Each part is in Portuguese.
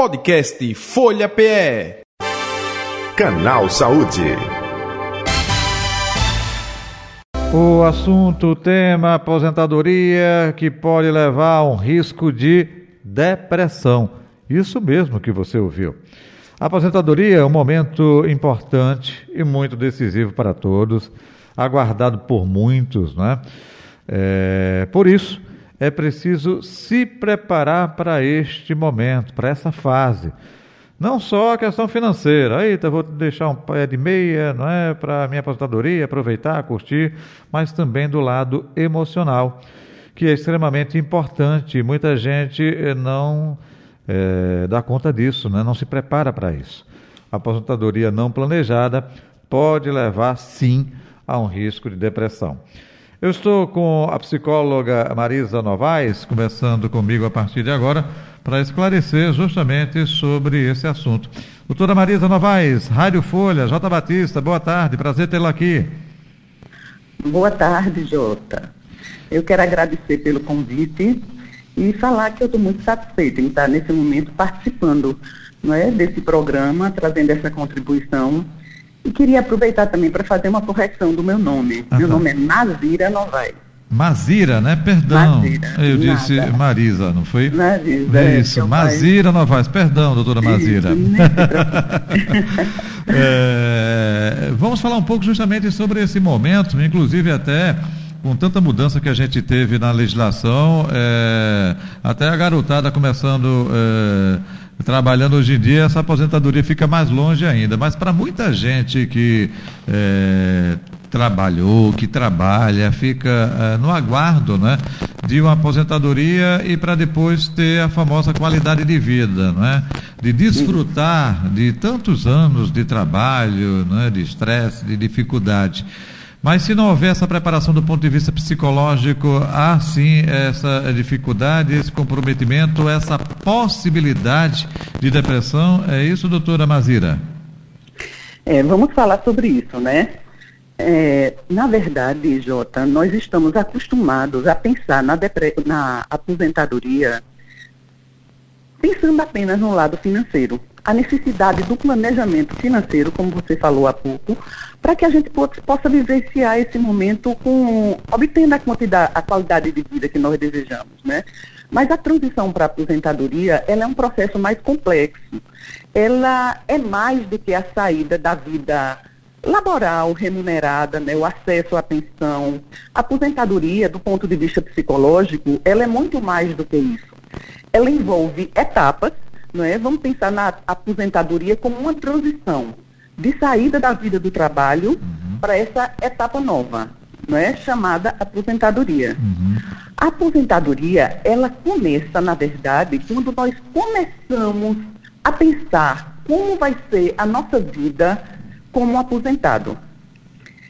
Podcast Folha PE. Canal Saúde. O assunto, o tema aposentadoria que pode levar a um risco de depressão. Isso mesmo que você ouviu. A aposentadoria é um momento importante e muito decisivo para todos, aguardado por muitos, não é? é por isso, é preciso se preparar para este momento, para essa fase. Não só a questão financeira, eita, vou deixar um pé de meia, não é, para minha aposentadoria, aproveitar, curtir, mas também do lado emocional, que é extremamente importante. Muita gente eh, não é, dá conta disso, né? não se prepara para isso. A aposentadoria não planejada pode levar, sim, a um risco de depressão. Eu estou com a psicóloga Marisa Novaes, começando comigo a partir de agora, para esclarecer justamente sobre esse assunto. Doutora Marisa Novaes, Rádio Folha, J. Batista, boa tarde, prazer tê-la aqui. Boa tarde, Jota. Eu quero agradecer pelo convite e falar que eu estou muito satisfeita em estar nesse momento participando não é, desse programa, trazendo essa contribuição e queria aproveitar também para fazer uma correção do meu nome. Ah, meu tá. nome é Mazira Novaes. Mazira, né? Perdão. Mazira, Eu nada. disse Marisa, não foi? Marisa. É isso, Mazira pai... Novaes. Perdão, doutora Mazira. é, vamos falar um pouco justamente sobre esse momento, inclusive até com tanta mudança que a gente teve na legislação, é, até a garotada começando. Trabalhando hoje em dia, essa aposentadoria fica mais longe ainda. Mas para muita gente que é, trabalhou, que trabalha, fica é, no aguardo né, de uma aposentadoria e para depois ter a famosa qualidade de vida, não é? de desfrutar de tantos anos de trabalho, né, de estresse, de dificuldade. Mas se não houver essa preparação do ponto de vista psicológico, há sim essa dificuldade, esse comprometimento, essa possibilidade de depressão. É isso, doutora Mazira? É, vamos falar sobre isso, né? É, na verdade, Jota, nós estamos acostumados a pensar na, na aposentadoria pensando apenas no lado financeiro a necessidade do planejamento financeiro, como você falou há pouco, para que a gente possa vivenciar esse momento com obtendo a quantidade, a qualidade de vida que nós desejamos, né? Mas a transição para a aposentadoria, ela é um processo mais complexo. Ela é mais do que a saída da vida laboral remunerada, né, o acesso à pensão. A aposentadoria, do ponto de vista psicológico, ela é muito mais do que isso. Ela envolve etapas não é? Vamos pensar na aposentadoria como uma transição de saída da vida do trabalho uhum. para essa etapa nova, não é? Chamada aposentadoria. Uhum. A aposentadoria, ela começa, na verdade, quando nós começamos a pensar como vai ser a nossa vida como aposentado.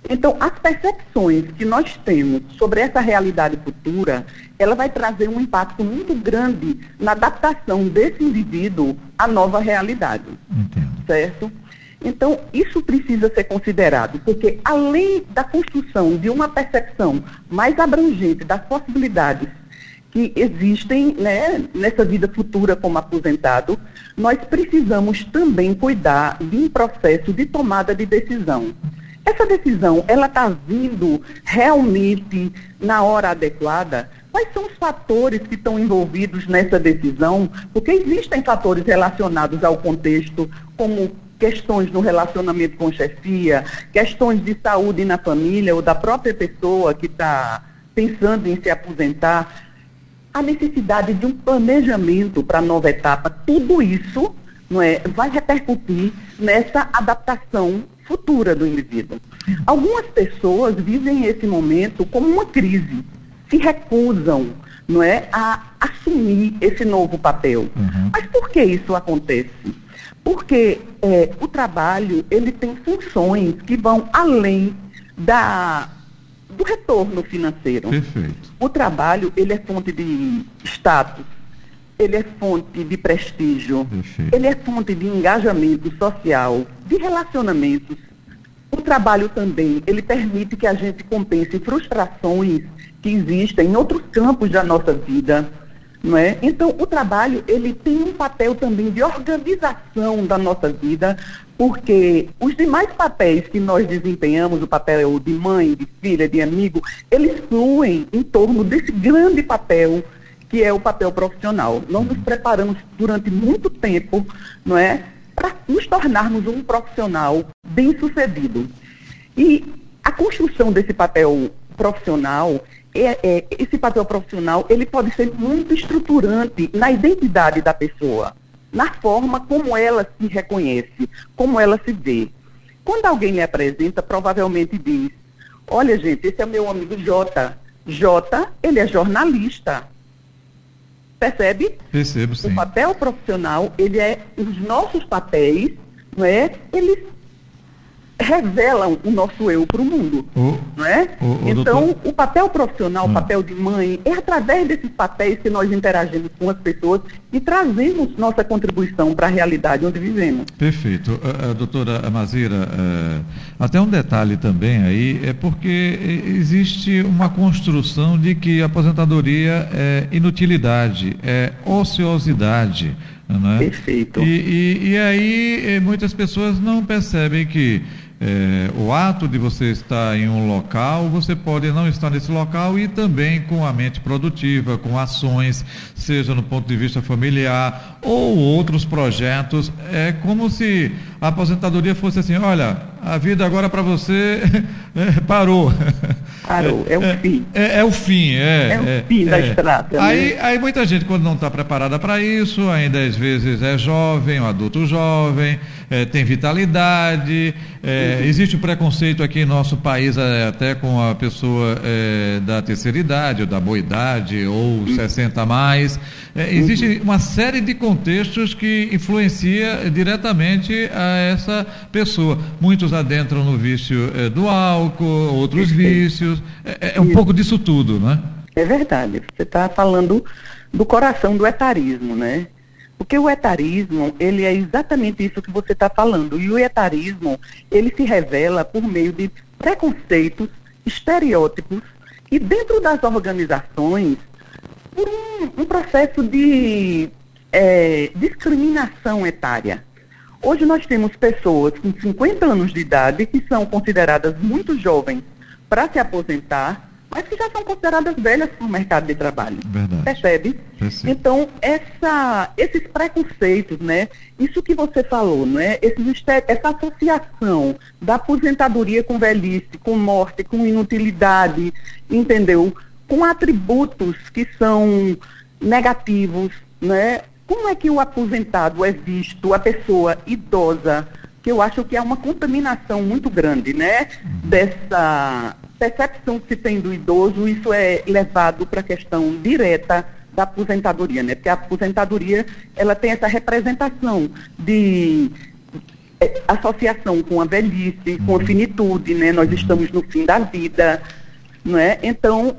Então, as percepções que nós temos sobre essa realidade futura, ela vai trazer um impacto muito grande na adaptação desse indivíduo à nova realidade. Entendo. Certo? Então, isso precisa ser considerado, porque além da construção de uma percepção mais abrangente das possibilidades que existem né, nessa vida futura como aposentado, nós precisamos também cuidar de um processo de tomada de decisão. Essa decisão, ela está vindo realmente na hora adequada? Quais são os fatores que estão envolvidos nessa decisão? Porque existem fatores relacionados ao contexto, como questões no relacionamento com chefia, questões de saúde na família ou da própria pessoa que está pensando em se aposentar, a necessidade de um planejamento para a nova etapa, tudo isso não é, vai repercutir nessa adaptação futura do indivíduo. Algumas pessoas vivem esse momento como uma crise, se recusam não é, a assumir esse novo papel. Uhum. Mas por que isso acontece? Porque é, o trabalho ele tem funções que vão além da, do retorno financeiro. Perfeito. O trabalho ele é fonte de status, ele é fonte de prestígio, Perfeito. ele é fonte de engajamento social, de relacionamentos. O trabalho também, ele permite que a gente compense frustrações que existem em outros campos da nossa vida. não é? Então, o trabalho, ele tem um papel também de organização da nossa vida, porque os demais papéis que nós desempenhamos, o papel de mãe, de filha, de amigo, eles fluem em torno desse grande papel que é o papel profissional. Nós nos preparamos durante muito tempo, não é, para nos tornarmos um profissional bem-sucedido. E a construção desse papel profissional, é, é, esse papel profissional, ele pode ser muito estruturante na identidade da pessoa, na forma como ela se reconhece, como ela se vê. Quando alguém lhe apresenta, provavelmente diz, olha gente, esse é meu amigo Jota. Jota, ele é jornalista. Percebe? Percebo, sim. O papel profissional, ele é, os nossos papéis, não é? Eles revelam o nosso eu para o mundo, O- não é? o- o então, doutor- o papel profissional, Hum. o papel de mãe, é através desses papéis que nós interagimos com as pessoas e trazemos nossa contribuição para a realidade onde vivemos. Perfeito. A doutora Amazira, eh, até um detalhe também aí, é porque existe uma construção de que a aposentadoria é inutilidade, é ociosidade. Né? Perfeito. E, e- e aí muitas pessoas não percebem que eh, o ato de você estar em um local, você pode não estar nesse local e também com a mente produtiva, com ações, seja no ponto de vista familiar ou outros projetos. É como se a aposentadoria fosse assim: olha, a vida agora para você eh, parou. Parou, é o fim. É, é o fim, é. É o fim da estrada, né? Aí, aí muita gente, quando não está preparada para isso, ainda às vezes é jovem, um adulto jovem, é, tem vitalidade. é, Existe o preconceito aqui em nosso país é, até com a pessoa é, da terceira idade, ou da boa idade, ou 60 a mais. É, existe uma série de contextos que influencia diretamente a essa pessoa. Muitos adentram no vício do álcool, outros vícios. É, é um pouco disso tudo, né? É verdade. Você está falando do coração do etarismo, né? Porque o etarismo, ele é exatamente isso que você está falando. E o etarismo, ele se revela por meio de preconceitos, estereótipos e dentro das organizações, por um, um processo de eh, discriminação etária. Hoje nós temos pessoas com 50 anos de idade que são consideradas muito jovens para se aposentar, mas que já são consideradas velhas para o mercado de trabalho. Verdade. Percebe? Então, essa, esses preconceitos, né? Isso que você falou, né? Esses, essa associação da aposentadoria com velhice, com morte, com inutilidade, entendeu? Com atributos que são negativos, né? Como é que o aposentado é visto, a pessoa idosa, que eu acho que é uma contaminação muito grande, né? Dessa percepção que se tem do idoso, isso é levado para a questão direta da aposentadoria, né? Porque a aposentadoria, ela tem essa representação de eh, associação com a velhice, com a finitude, né? Nós estamos no fim da vida, não é? Então,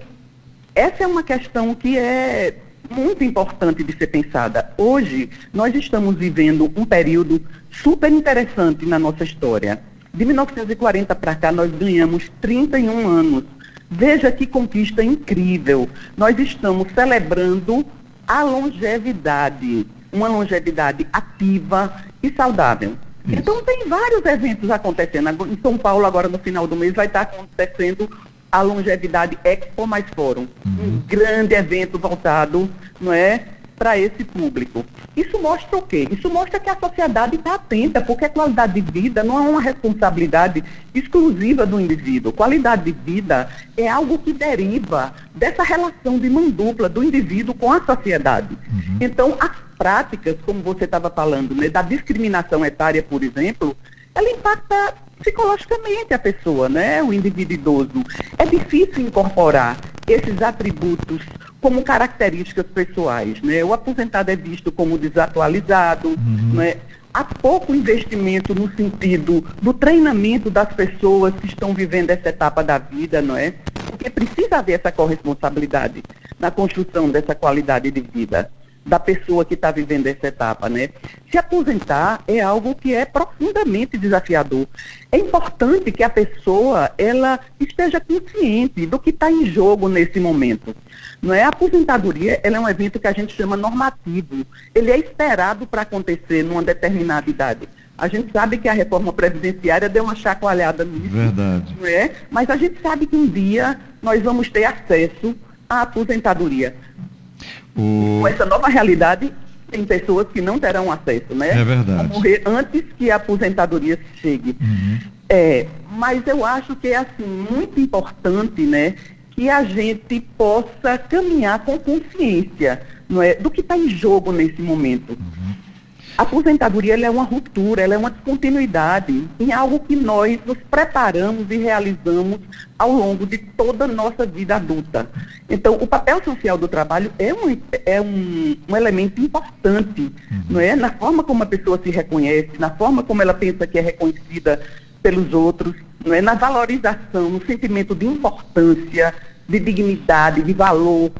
essa é uma questão que é muito importante de ser pensada. Hoje, nós estamos vivendo um período super interessante na nossa história. De 1940 para cá, nós ganhamos 31 anos. Veja que conquista incrível. Nós estamos celebrando a longevidade, uma longevidade ativa e saudável. Isso. Então, tem vários eventos acontecendo. Em São Paulo, agora no final do mês, vai estar acontecendo a Longevidade Expo Mais Fórum. Um grande evento voltado não é, para esse público. Isso mostra o quê? Isso mostra que a sociedade está atenta, porque a qualidade de vida não é uma responsabilidade exclusiva do indivíduo. Qualidade de vida é algo que deriva dessa relação de mão dupla do indivíduo com a sociedade. Então, as práticas, como você estava falando, né, da discriminação etária, por exemplo, ela impacta psicologicamente a pessoa, né? O indivíduo idoso. É difícil incorporar esses atributos como características pessoais, né? O aposentado é visto como desatualizado, né? Há pouco investimento no sentido do treinamento das pessoas que estão vivendo essa etapa da vida, não é? Porque precisa haver essa corresponsabilidade na construção dessa qualidade de vida. Da pessoa que está vivendo essa etapa, né? Se aposentar é algo que é profundamente desafiador. É importante que a pessoa ela esteja consciente do que está em jogo nesse momento. Não é a aposentadoria, ela é um evento que a gente chama normativo. Ele é esperado para acontecer numa determinada idade. A gente sabe que a reforma previdenciária deu uma chacoalhada nisso. Verdade. Não é? Mas a gente sabe que um dia nós vamos ter acesso à aposentadoria. O... Com essa nova realidade, tem pessoas que não terão acesso, né? É verdade. Vão morrer antes que a aposentadoria chegue. Uhum. É, mas eu acho que é assim muito importante, né, que a gente possa caminhar com consciência, não é, do que está em jogo nesse momento. Uhum. A aposentadoria é uma ruptura, ela é uma descontinuidade em algo que nós nos preparamos e realizamos ao longo de toda a nossa vida adulta. Então, o papel social do trabalho é um, é um, um elemento importante, uhum. não é? Na forma como a pessoa se reconhece, na forma como ela pensa que é reconhecida pelos outros, não é? Na valorização, no sentimento de importância, de dignidade, de valor,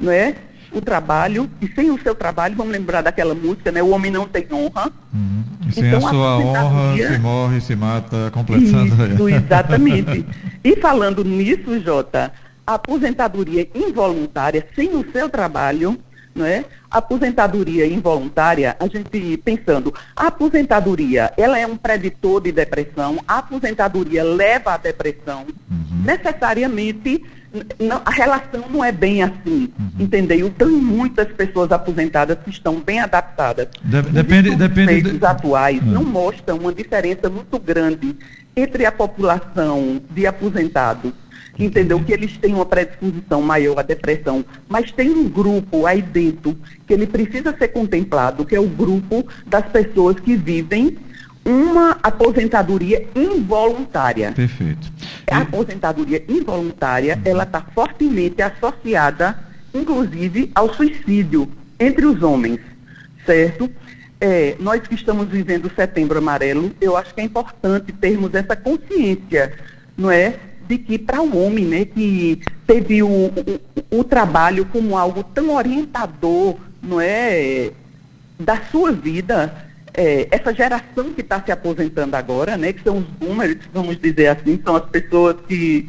não é? O trabalho, e sem o seu trabalho, vamos lembrar daquela música, né? O homem não tem honra. Uhum. E sem então, a sua honra, se morre, se mata, completando. Isso, exatamente. e falando nisso, Jota, a aposentadoria involuntária, sem o seu trabalho, né? A aposentadoria involuntária, a gente pensando, a aposentadoria, ela é um preditor de depressão, a aposentadoria leva à depressão, uhum. necessariamente não, a relação não é bem assim, uhum. entendeu? Tem muitas pessoas aposentadas que estão bem adaptadas. De, depende, Os depende de... atuais uhum. não mostram uma diferença muito grande entre a população de aposentados, entendeu? Que eles têm uma predisposição maior à depressão, mas tem um grupo aí dentro que ele precisa ser contemplado, que é o grupo das pessoas que vivem uma aposentadoria involuntária. Perfeito. A aposentadoria involuntária, ela está fortemente associada, inclusive, ao suicídio entre os homens, certo? É, nós que estamos vivendo o setembro amarelo, eu acho que é importante termos essa consciência, não é? De que para o homem, né, que teve o, o, o trabalho como algo tão orientador, não é? Da sua vida, é, essa geração que está se aposentando agora, né, que são os boomers, vamos dizer assim, são as pessoas que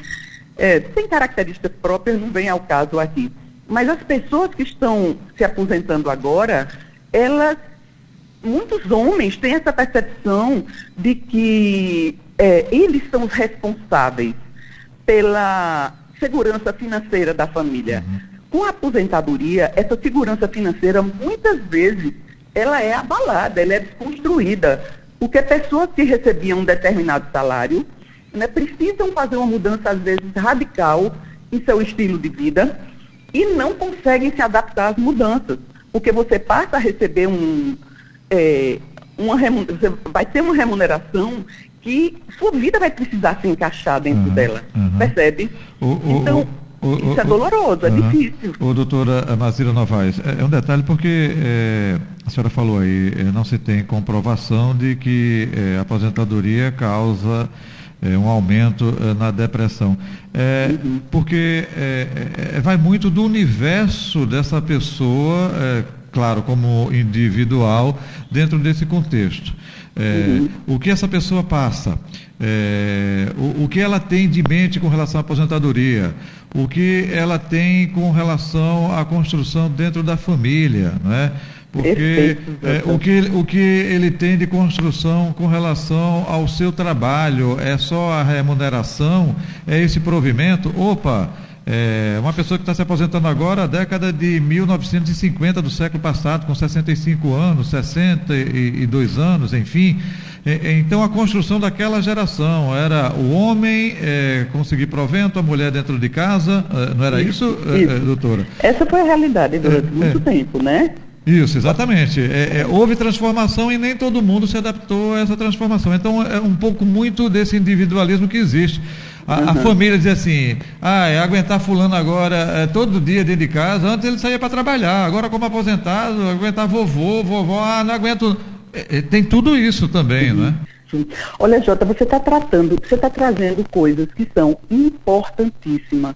é, têm características próprias, não vem ao caso aqui. Mas as pessoas que estão se aposentando agora, elas, muitos homens têm essa percepção de que é, eles são os responsáveis pela segurança financeira da família. Uhum. Com a aposentadoria, essa segurança financeira muitas vezes ela é abalada, ela é desconstruída. Porque pessoas que recebiam um determinado salário né, precisam fazer uma mudança, às vezes, radical em seu estilo de vida e não conseguem se adaptar às mudanças. Porque você passa a receber um. É, uma você vai ter uma remuneração que sua vida vai precisar se encaixar dentro uhum, dela. Uhum. Percebe? O, o, então. O o, Isso é doloroso, é difícil. O doutora Mazira Novaes, é, é, um detalhe porque é, a senhora falou aí, é, não se tem comprovação de que é, a aposentadoria causa é, um aumento na depressão. Uhum. Porque vai muito do universo dessa pessoa, claro, como individual, dentro desse contexto. Uhum. O que essa pessoa passa, o, o que ela tem de mente com relação à aposentadoria, o que ela tem com relação à construção dentro da família, não é? Porque é, o, que, o que ele tem de construção com relação ao seu trabalho é só a remuneração, é esse provimento? Opa, é, uma pessoa que está se aposentando agora, década de 1950 do século passado, com 65 anos, 62 anos, enfim, é, é, então a construção daquela geração era o homem é, conseguir provento, a mulher dentro de casa, é, não era isso, isso, isso. doutora? Essa foi a realidade durante muito tempo, né? Isso, exatamente. É, é, houve transformação e nem todo mundo se adaptou a essa transformação. Então é um pouco muito desse individualismo que existe. A, uhum. a família diz assim, ah, é aguentar fulano agora é, todo dia dentro de casa, antes ele saía para trabalhar, agora como aposentado, aguentar vovô, vovó, ah, não aguento é, tem tudo isso também, uhum. né? Sim. Olha, Jota, você está tratando, você está trazendo coisas que são importantíssimas.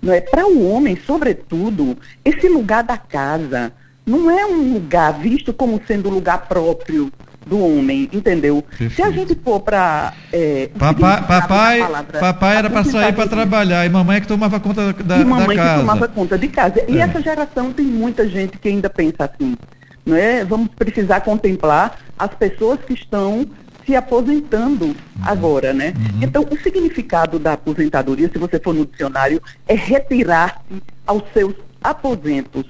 Não é? Para o homem, sobretudo, esse lugar da casa, não é um lugar visto como sendo um lugar próprio do homem, entendeu? Perfeito. Se a gente for para é, papai, papai, palavra, papai era para sair para trabalhar e mamãe é que tomava conta da, e mamãe da casa. que tomava conta de casa. E é. essa geração tem muita gente que ainda pensa assim, não é? Vamos precisar contemplar as pessoas que estão se aposentando uhum. agora, né? Uhum. Então, o significado da aposentadoria, se você for no dicionário, é retirar-se aos seus aposentos.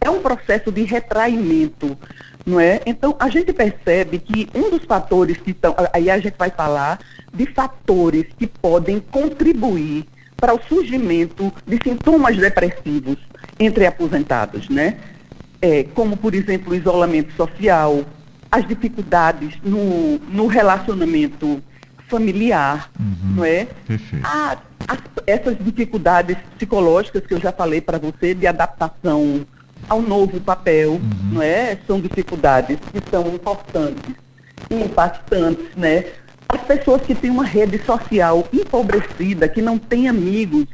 É um processo de retraimento, não é? Então, a gente percebe que um dos fatores que estão, aí a gente vai falar de fatores que podem contribuir para o surgimento de sintomas depressivos entre aposentados, né? É, como, por exemplo, o isolamento social, as dificuldades no, no relacionamento familiar, uhum, não é? A, as, essas dificuldades psicológicas que eu já falei para você de adaptação ao novo papel, uhum. não é? São dificuldades que são importantes e impactantes, né? As pessoas que têm uma rede social empobrecida, que não têm amigos,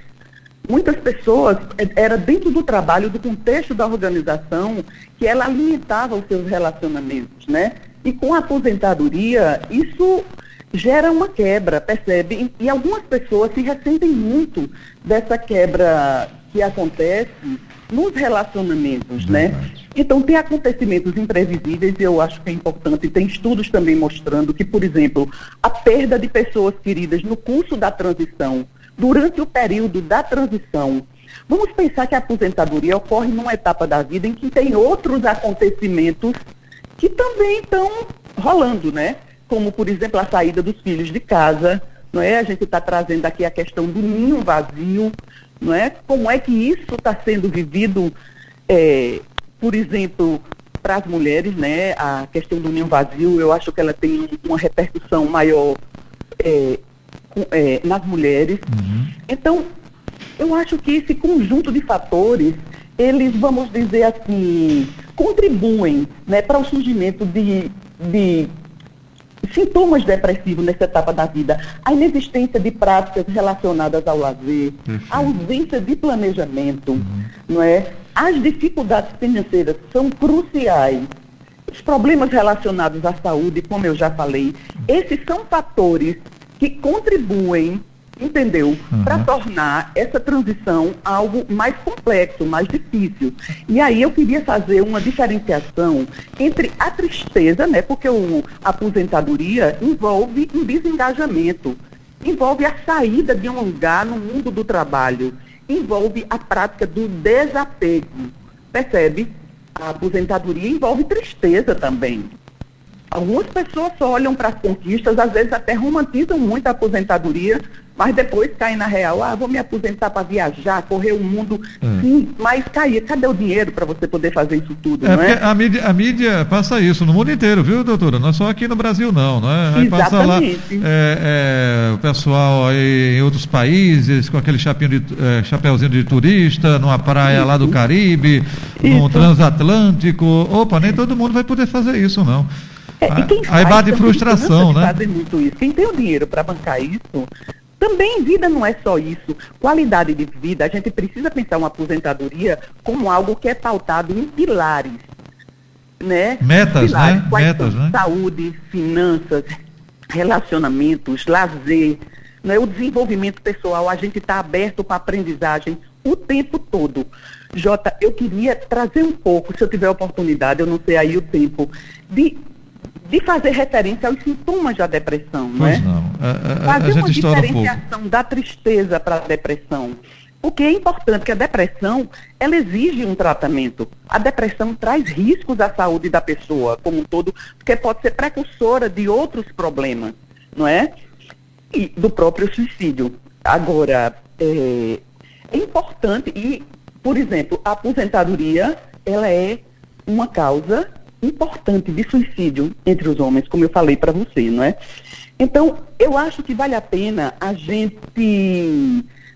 muitas pessoas, é, era dentro do trabalho, do contexto da organização, que ela alimentava os seus relacionamentos, né? E com a aposentadoria, isso gera uma quebra, percebe? E, e algumas pessoas se ressentem muito dessa quebra que acontece nos relacionamentos, né? Então, tem acontecimentos imprevisíveis e eu acho que é importante. Tem estudos também mostrando que, por exemplo, a perda de pessoas queridas no curso da transição, durante o período da transição. Vamos pensar que a aposentadoria ocorre numa etapa da vida em que tem outros acontecimentos que também estão rolando, né? Como, por exemplo, a saída dos filhos de casa, não é? A gente está trazendo aqui a questão do ninho vazio, não é? Como é que isso está sendo vivido, é, por exemplo, para as mulheres, né? A questão do ninho vazio, eu acho que ela tem uma repercussão maior é, é, nas mulheres. Uhum. Então, eu acho que esse conjunto de fatores, eles, vamos dizer assim, contribuem né, para o surgimento de, de sintomas depressivos nessa etapa da vida, a inexistência de práticas relacionadas ao lazer, a ausência de planejamento, uhum. não é? As dificuldades financeiras são cruciais. Os problemas relacionados à saúde, como eu já falei, esses são fatores que contribuem entendeu? Uhum. Para tornar essa transição algo mais complexo, mais difícil. E aí eu queria fazer uma diferenciação entre a tristeza, né? Porque o, a aposentadoria envolve um desengajamento, envolve a saída de um lugar no mundo do trabalho, envolve a prática do desapego. Percebe? A aposentadoria envolve tristeza também. Algumas pessoas só olham para as conquistas, às vezes até romantizam muito a aposentadoria, mas depois cai na real, ah, vou me aposentar para viajar, correr o mundo. Hum. Sim, mas cai, cadê o dinheiro para você poder fazer isso tudo, é, não é? A mídia, a mídia passa isso no mundo inteiro, viu, doutora? Não é só aqui no Brasil, não, não é? Aí passa lá é, é, o pessoal aí em outros países com aquele chapinho de, é, chapéuzinho de turista, numa praia isso. lá do Caribe, isso. no transatlântico. Opa, nem todo mundo vai poder fazer isso, não. É, aí bate frustração, né? Fazer muito isso. Quem tem o dinheiro para bancar isso também vida não é só isso. Qualidade de vida, a gente precisa pensar uma aposentadoria como algo que é pautado em pilares. Né? Metas, pilares, né? Metas, né? Saúde, finanças, relacionamentos, lazer, né? o desenvolvimento pessoal. A gente está aberto para aprendizagem o tempo todo. Jota, eu queria trazer um pouco, se eu tiver oportunidade, eu não sei aí o tempo, de de fazer referência aos sintomas da depressão, pois não é? Não. A, a, fazer a uma diferenciação um da tristeza para a depressão. Porque é importante que a depressão, ela exige um tratamento. A depressão traz riscos à saúde da pessoa como um todo, porque pode ser precursora de outros problemas, não é? E do próprio suicídio. Agora, é, é importante e, por exemplo, a aposentadoria, ela é uma causa importante de suicídio entre os homens, como eu falei para você, não é? Então, eu acho que vale a pena a gente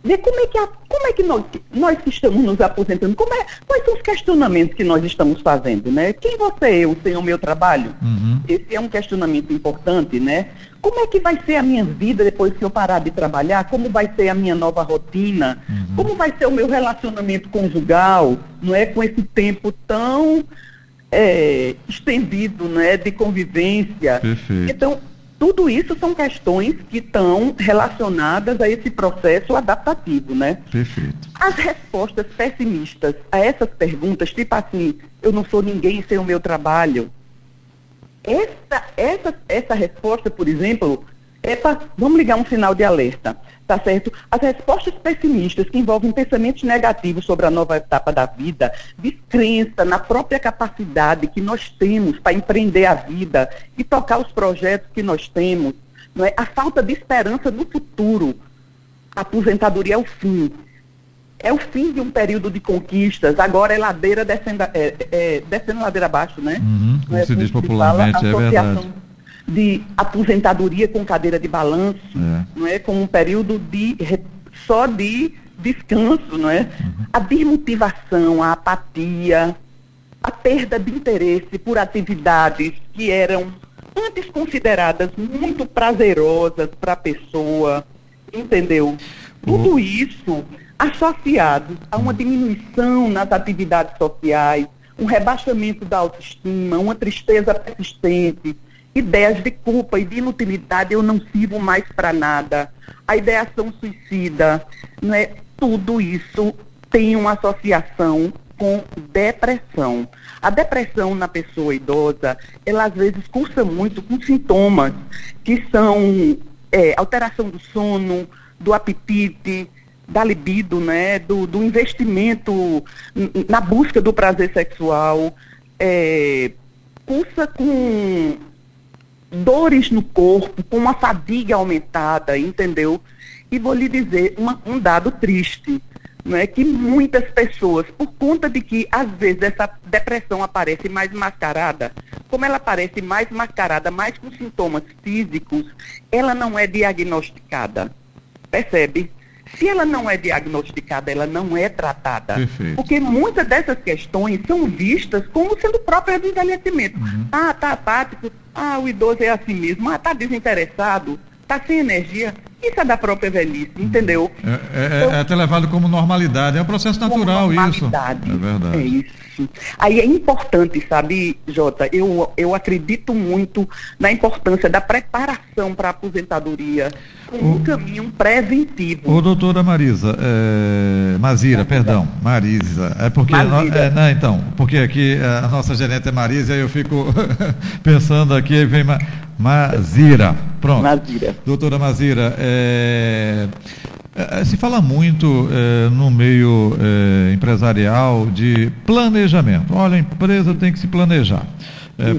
ver como é que, a, como é que nós, nós que estamos nos aposentando, como é, quais são os questionamentos que nós estamos fazendo, né? Quem você é eu sem o meu trabalho? Uhum. Esse é um questionamento importante, né? Como é que vai ser a minha vida depois que eu parar de trabalhar? Como vai ser a minha nova rotina? Uhum. Como vai ser o meu relacionamento conjugal? Não é com esse tempo tão é, estendido, né, de convivência. Perfeito. Então, tudo isso são questões que estão relacionadas a esse processo adaptativo, né? Perfeito. As respostas pessimistas a essas perguntas, tipo assim, eu não sou ninguém sem o meu trabalho. Essa, essa, essa resposta, por exemplo, é pra, vamos ligar um sinal de alerta, tá certo? As respostas pessimistas que envolvem pensamentos negativos sobre a nova etapa da vida, descrença na própria capacidade que nós temos para empreender a vida e tocar os projetos que nós temos, não é? A falta de esperança no futuro. A aposentadoria é o fim. É o fim de um período de conquistas, agora é ladeira descendo, é, é, descendo ladeira abaixo, né? Uhum, como Não é se diz popularmente, fala, é verdade. De aposentadoria com cadeira de balanço, É. não é? Com um período de só de descanso, não é? Uhum. A desmotivação, a apatia, a perda de interesse por atividades que eram antes consideradas muito prazerosas para a pessoa, entendeu? Tudo isso associado a uma diminuição nas atividades sociais, um rebaixamento da autoestima, uma tristeza persistente, ideias de culpa e de inutilidade, eu não sirvo mais para nada, a ideação suicida, não é? Tudo isso tem uma associação com depressão. A depressão na pessoa idosa, ela às vezes cursa muito com sintomas que são é, alteração do sono, do apetite, da libido, né, do, do investimento na busca do prazer sexual, é, cursa com dores no corpo, com uma fadiga aumentada, entendeu? E vou lhe dizer uma- um dado triste, não é que muitas pessoas, por conta de que às vezes essa depressão aparece mais mascarada, como ela aparece mais mascarada, mais com sintomas físicos, ela não é diagnosticada. Percebe? Se ela não é diagnosticada, ela não é tratada. Perfeito. Porque muitas dessas questões são vistas como sendo próprias do envelhecimento. Ah, tá apático. Ah, o idoso é assim mesmo. Ah, tá desinteressado. Tá sem energia. Isso é da própria velhice, entendeu? É, é- é até levado como normalidade, é um processo natural isso. normalidade. É verdade. É isso. Aí é importante, sabe, Jota, eu, eu acredito muito na importância da preparação para a aposentadoria como um caminho preventivo. Ô, doutora Marisa, é, Mazira, perdão, Marisa, é porque, Mazira. é, não, então, porque aqui é, a nossa gerente é Marisa, aí eu fico pensando aqui, aí vem Ma, Mazira, pronto. Mazira. Doutora Mazira, é, é, se fala muito é, no meio é, empresarial de planejamento. Olha, a empresa tem que se planejar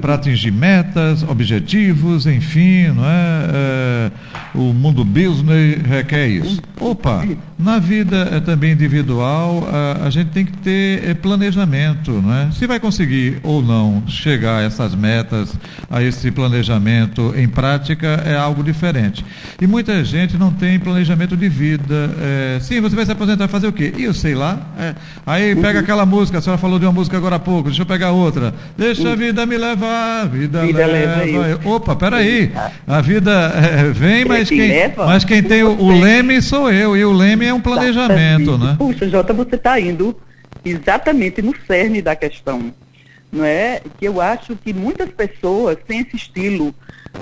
para atingir metas, objetivos, enfim, não é? É, o mundo business requer isso. Opa, na vida é, também individual, a, a gente tem que ter é, planejamento, não é? Se vai conseguir ou não chegar a essas metas, a esse planejamento em prática, é algo diferente. E muita gente não tem planejamento de vida. É, sim, você vai se aposentar, fazer o quê? E eu sei lá. É. Aí pega aquela música, a senhora falou de uma música agora há pouco, deixa eu pegar outra. Deixa a vida me levar, a vida, Vida leva. leva eu. Opa, peraí. A vida é, vem, mas que quem, leva, mas quem tem o, o leme sou eu. E o leme é um planejamento, Exatamente. né? Puxa, Jota, você está indo exatamente no cerne da questão. Não é? Que eu acho que muitas pessoas têm esse estilo,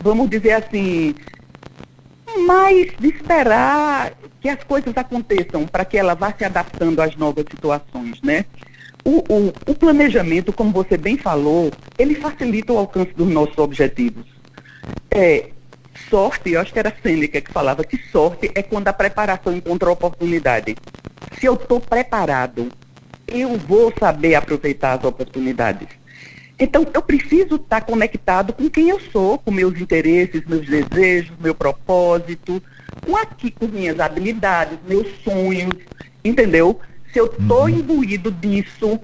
vamos dizer assim, mais de esperar que as coisas aconteçam para que ela vá se adaptando às novas situações, né? O, o, o planejamento, como você bem falou, ele facilita o alcance dos nossos objetivos. É, sorte, eu acho que era Sêneca que falava que sorte é quando a preparação encontra a oportunidade. Se eu estou preparado, eu vou saber aproveitar as oportunidades. Então, eu preciso estar conectado com quem eu sou, com meus interesses, meus desejos, meu propósito, com aqui, com minhas habilidades, meus sonhos, entendeu? Se eu estou imbuído disso,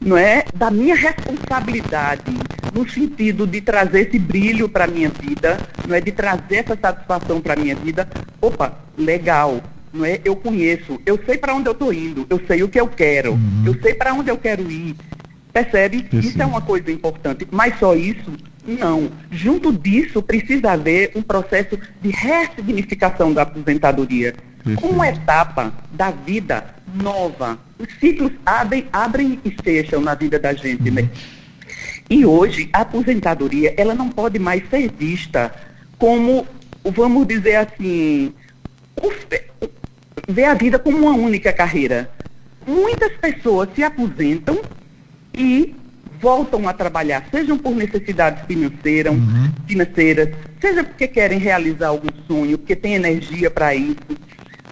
não é, da minha responsabilidade, no sentido de trazer esse brilho para a minha vida, não é, de trazer essa satisfação para a minha vida, opa, legal, não é, eu conheço, eu sei para onde eu estou indo, eu sei o que eu quero, eu sei para onde eu quero ir, percebe? Percebo. Isso é uma coisa importante, mas só isso, não. Junto disso, precisa haver um processo de ressignificação da aposentadoria. Uma etapa da vida nova. Os ciclos abrem, abrem e fecham na vida da gente, né? E hoje a aposentadoria ela não pode mais ser vista como, vamos dizer assim, ver a vida como uma única carreira. Muitas pessoas se aposentam e voltam a trabalhar, sejam por necessidades financeiras, uhum. financeiras, seja porque querem realizar algum sonho, porque tem energia para isso,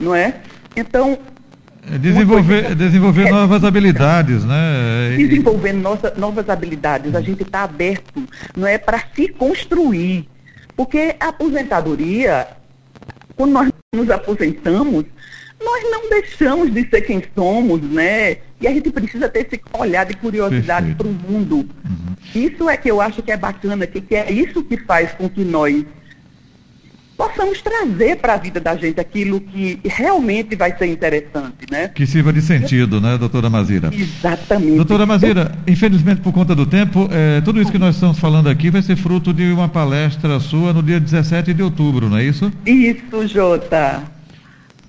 não é? Então, é desenvolver, coisa, desenvolver é, novas habilidades, né? Desenvolver nossa, novas habilidades. A gente está aberto, não é para se construir. Porque a aposentadoria, quando nós nos aposentamos, nós não deixamos de ser quem somos, né? E a gente precisa ter esse olhar de curiosidade para o mundo. Uhum. Isso é que eu acho que é bacana, que, que é isso que faz com que nós possamos trazer para a vida da gente aquilo que realmente vai ser interessante, né? Que sirva de sentido, né, doutora Mazira? Exatamente. Doutora Mazira, infelizmente por conta do tempo, é, tudo isso que nós estamos falando aqui vai ser fruto de uma palestra sua no dia 17 de outubro, não é isso? Isso, Jota.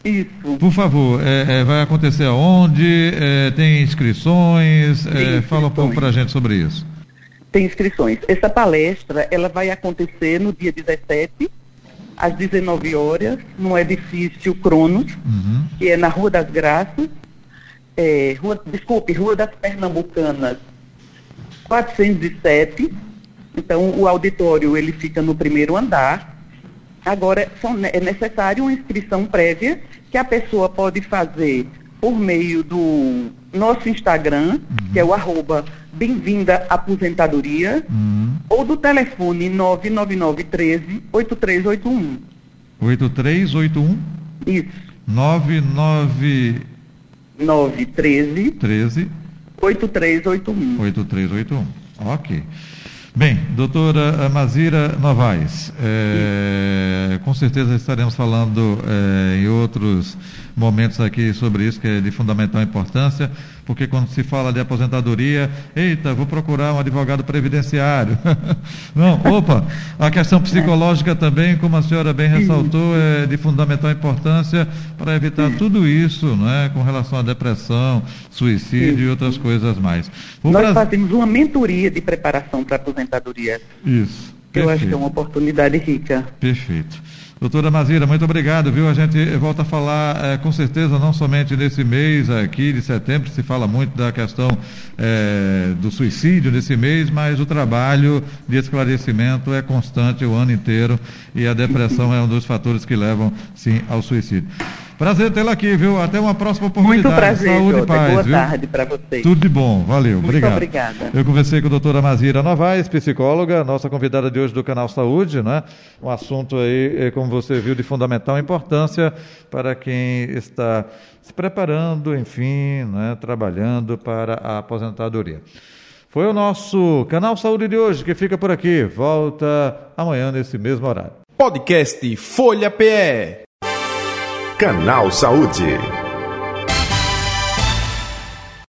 Isso. Por favor, é, é, vai acontecer aonde? Tem inscrições? Tem inscrições. Fala um pouco para a gente sobre isso. Tem inscrições. Essa palestra, ela vai acontecer no dia 17, às 19 horas, no edifício Cronos, uhum. que é na Rua das Graças, é, rua, desculpe, Rua das Pernambucanas, 407. Então, o auditório ele fica no primeiro andar. Agora, são, é necessário uma inscrição prévia que a pessoa pode fazer por meio do nosso Instagram, uhum. que é o arroba Bem-vinda Aposentadoria, uhum. Ou do telefone 99913 8381. 8381? Isso. 99... 913 13 8381. 8381. Ok. Bem, doutora Mazira Novaes, é, com certeza estaremos falando é, em outros momentos aqui sobre isso, que é de fundamental importância, porque quando se fala de aposentadoria, eita, vou procurar um advogado previdenciário. Não, opa, a questão psicológica também, como a senhora bem ressaltou, é de fundamental importância para evitar tudo isso, não é, com relação à depressão, suicídio e outras coisas mais. O Nós fazemos uma mentoria de preparação para aposentadoria aposentadoria. Isso. Eu acho que é uma oportunidade rica. Perfeito. Doutora Mazira, muito obrigado, viu? A gente volta a falar é, com certeza, não somente nesse mês aqui de setembro, se fala muito da questão é, do suicídio nesse mês, mas o trabalho de esclarecimento é constante o ano inteiro e a depressão é um dos fatores que levam, sim, ao suicídio. Prazer tê-la aqui, viu? Até uma próxima oportunidade. Muito prazer, Saúde e paz. Boa viu? tarde para vocês. Tudo de bom, valeu. Muito obrigado. obrigada. Eu conversei com a doutora Mazira Novaes, psicóloga, nossa convidada de hoje do canal Saúde, né? Um assunto aí, eh, como você viu, de fundamental importância para quem está se preparando, enfim, né? trabalhando para a aposentadoria. Foi o nosso canal Saúde de hoje que fica por aqui. Volta amanhã nesse mesmo horário. Podcast Folha PE. Canal Saúde.